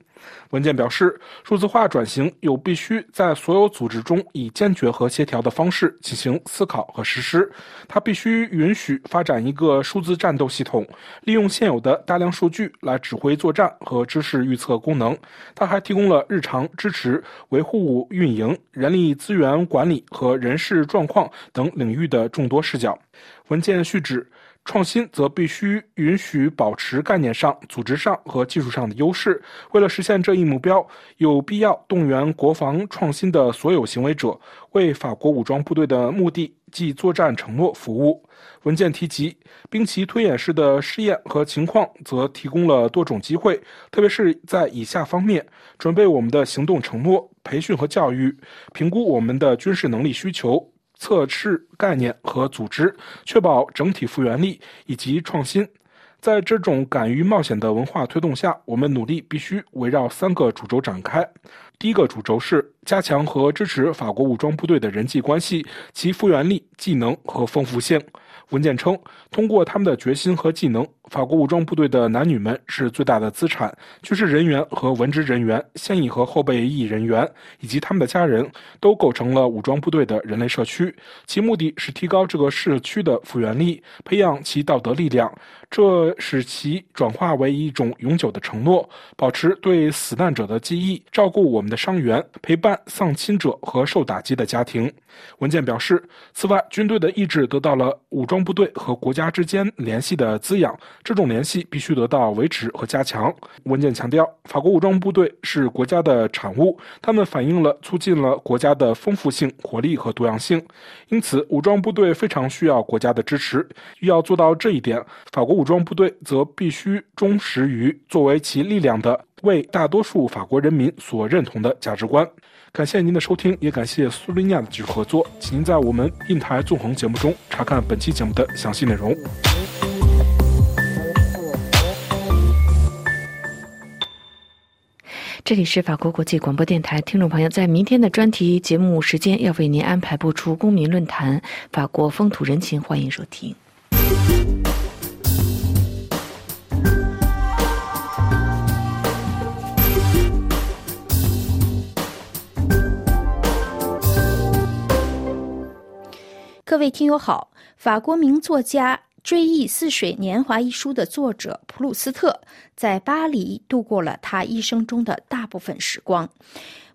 文件表示，数字化转型有必须在所有组织中以坚决和协调的方式进行思考和实施。它必须允许发展一个数字战斗系统，利用现有的大量数据来指挥作战和知识预测功能。它还提供了日常支持、维护运营、人力资源管理和人事状况等领域的众多视角。文件续指。创新则必须允许保持概念上、组织上和技术上的优势。为了实现这一目标，有必要动员国防创新的所有行为者，为法国武装部队的目的即作战承诺服务。文件提及，兵棋推演式的试验和情况则提供了多种机会，特别是在以下方面：准备我们的行动承诺、培训和教育、评估我们的军事能力需求。测试概念和组织，确保整体复原力以及创新。在这种敢于冒险的文化推动下，我们努力必须围绕三个主轴展开。第一个主轴是加强和支持法国武装部队的人际关系、其复原力、技能和丰富性。文件称，通过他们的决心和技能，法国武装部队的男女们是最大的资产。军事人员和文职人员、现役和后备役人员以及他们的家人都构成了武装部队的人类社区。其目的是提高这个社区的复原力，培养其道德力量，这使其转化为一种永久的承诺，保持对死难者的记忆，照顾我们的伤员，陪伴丧亲者和受打击的家庭。文件表示，此外，军队的意志得到了武装部队和国家之间联系的滋养，这种联系必须得到维持和加强。文件强调，法国武装部队是国家的产物，他们反映了、促进了国家的丰富性、活力和多样性。因此，武装部队非常需要国家的支持。要做到这一点，法国武装部队则必须忠实于作为其力量的、为大多数法国人民所认同的价值观。感谢您的收听，也感谢苏利亚的技术合作。请您在我们印台纵横节目中查看本期节目的详细内容。这里是法国国际广播电台，听众朋友，在明天的专题节目时间要为您安排播出公民论坛《法国风土人情》，欢迎收听。各位听友好，法国名作家《追忆似水年华》一书的作者普鲁斯特在巴黎度过了他一生中的大部分时光。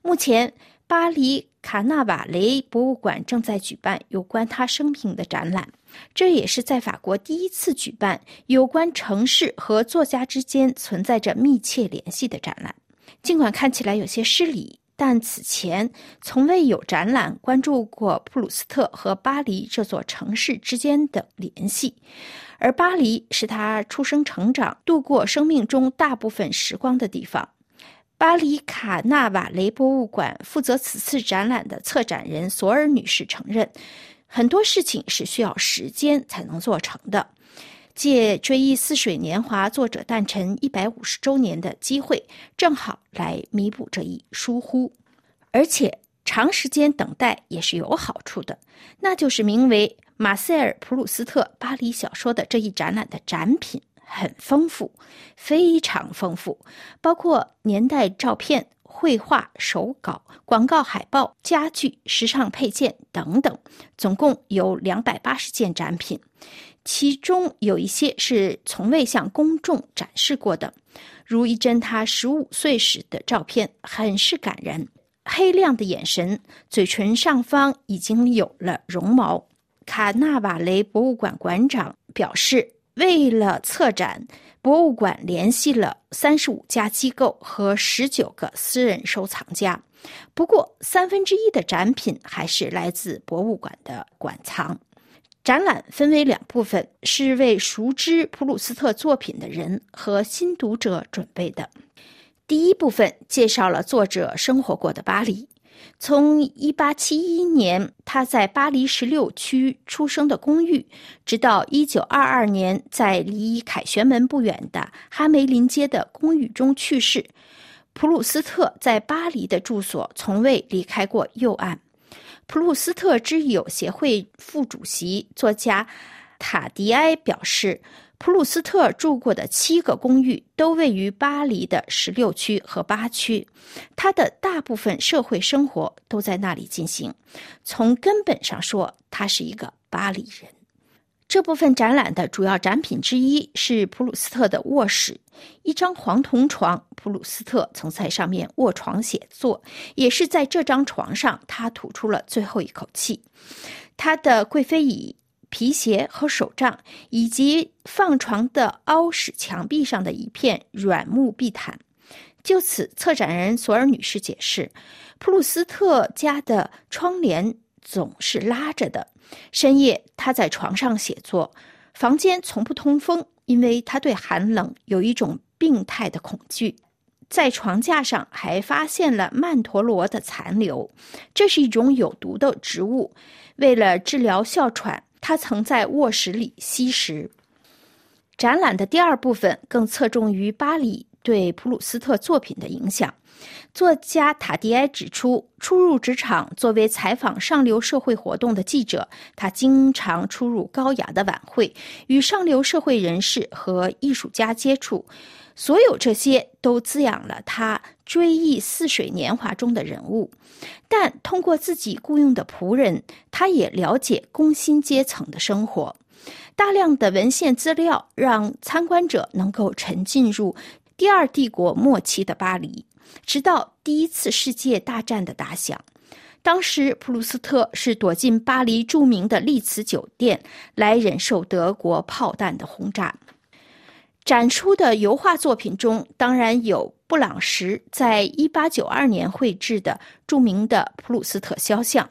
目前，巴黎卡纳瓦雷博物馆正在举办有关他生平的展览，这也是在法国第一次举办有关城市和作家之间存在着密切联系的展览。尽管看起来有些失礼。但此前从未有展览关注过普鲁斯特和巴黎这座城市之间的联系，而巴黎是他出生、成长、度过生命中大部分时光的地方。巴黎卡纳瓦雷博物馆负责此次展览的策展人索尔女士承认，很多事情是需要时间才能做成的。借《追忆似水年华》作者诞辰一百五十周年的机会，正好来弥补这一疏忽。而且，长时间等待也是有好处的，那就是名为马塞尔·普鲁斯特巴黎小说的这一展览的展品很丰富，非常丰富，包括年代照片、绘画、手稿、广告海报、家具、时尚配件等等，总共有两百八十件展品。其中有一些是从未向公众展示过的，如一帧他十五岁时的照片，很是感人。黑亮的眼神，嘴唇上方已经有了绒毛。卡纳瓦雷博物馆馆长表示，为了策展，博物馆联系了三十五家机构和十九个私人收藏家。不过，三分之一的展品还是来自博物馆的馆藏。展览分为两部分，是为熟知普鲁斯特作品的人和新读者准备的。第一部分介绍了作者生活过的巴黎，从1871年他在巴黎十六区出生的公寓，直到1922年在离凯旋门不远的哈梅林街的公寓中去世，普鲁斯特在巴黎的住所从未离开过右岸。普鲁斯特之友协会副主席作家塔迪埃表示。普鲁斯特住过的七个公寓都位于巴黎的十六区和八区，他的大部分社会生活都在那里进行。从根本上说，他是一个巴黎人。这部分展览的主要展品之一是普鲁斯特的卧室，一张黄铜床。普鲁斯特曾在上面卧床写作，也是在这张床上他吐出了最后一口气。他的贵妃椅。皮鞋和手杖，以及放床的凹式墙壁上的一片软木地毯。就此，策展人索尔女士解释，普鲁斯特家的窗帘总是拉着的。深夜，他在床上写作，房间从不通风，因为他对寒冷有一种病态的恐惧。在床架上还发现了曼陀罗的残留，这是一种有毒的植物。为了治疗哮喘。他曾在卧室里吸食。展览的第二部分更侧重于巴黎对普鲁斯特作品的影响。作家塔迪埃指出，初入职场作为采访上流社会活动的记者，他经常出入高雅的晚会，与上流社会人士和艺术家接触。所有这些都滋养了他追忆似水年华中的人物。但通过自己雇佣的仆人，他也了解工薪阶层的生活。大量的文献资料让参观者能够沉浸入第二帝国末期的巴黎，直到第一次世界大战的打响。当时，普鲁斯特是躲进巴黎著名的丽兹酒店，来忍受德国炮弹的轰炸。展出的油画作品中，当然有布朗什在一八九二年绘制的著名的普鲁斯特肖像。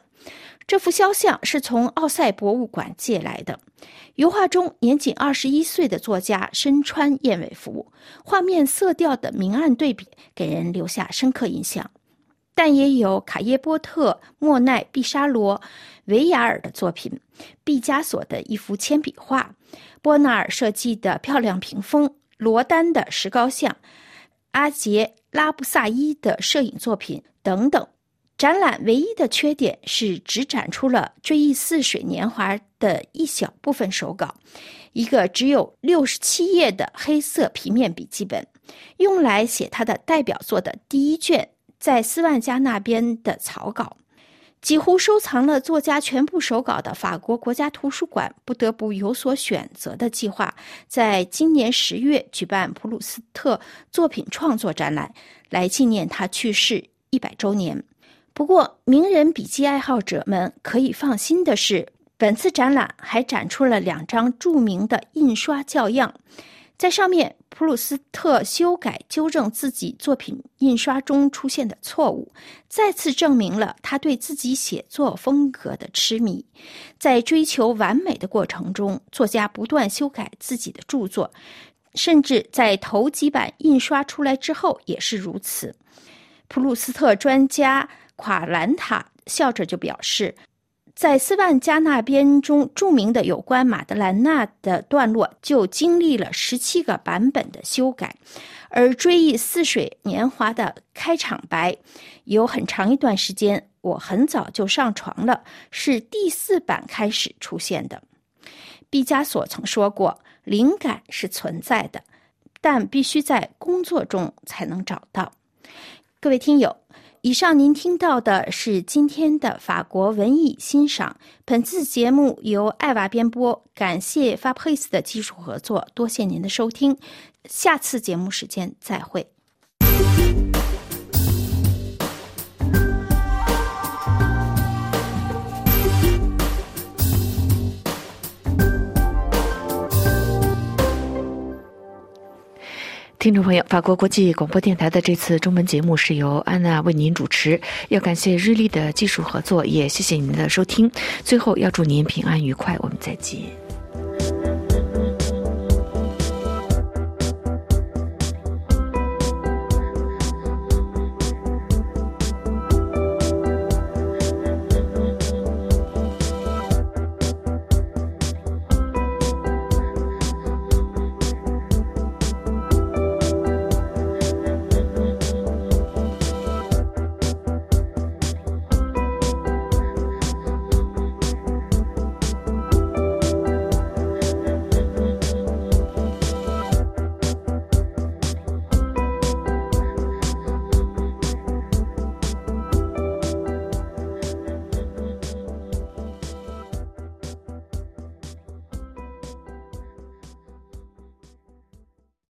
这幅肖像是从奥赛博物馆借来的。油画中年仅21岁的作家身穿燕尾服，画面色调的明暗对比给人留下深刻印象。但也有卡耶波特、莫奈、毕沙罗、维亚尔的作品，毕加索的一幅铅笔画。波纳尔设计的漂亮屏风，罗丹的石膏像，阿杰拉布萨伊的摄影作品等等。展览唯一的缺点是只展出了《追忆似水年华》的一小部分手稿，一个只有六十七页的黑色皮面笔记本，用来写他的代表作的第一卷，在斯万家那边的草稿。几乎收藏了作家全部手稿的法国国家图书馆不得不有所选择的计划，在今年十月举办普鲁斯特作品创作展览，来纪念他去世一百周年。不过，名人笔记爱好者们可以放心的是，本次展览还展出了两张著名的印刷校样。在上面，普鲁斯特修改纠正自己作品印刷中出现的错误，再次证明了他对自己写作风格的痴迷。在追求完美的过程中，作家不断修改自己的著作，甚至在头几版印刷出来之后也是如此。普鲁斯特专家垮兰塔笑着就表示。在斯万加那边中著名的有关马德兰娜的段落，就经历了十七个版本的修改，而追忆似水年华的开场白，有很长一段时间，我很早就上床了，是第四版开始出现的。毕加索曾说过，灵感是存在的，但必须在工作中才能找到。各位听友。以上您听到的是今天的法国文艺欣赏。本次节目由艾娃编播，感谢 Fabrice 的技术合作，多谢您的收听。下次节目时间再会。听众朋友，法国国际广播电台的这次中文节目是由安娜为您主持，要感谢日丽的技术合作，也谢谢您的收听。最后要祝您平安愉快，我们再见。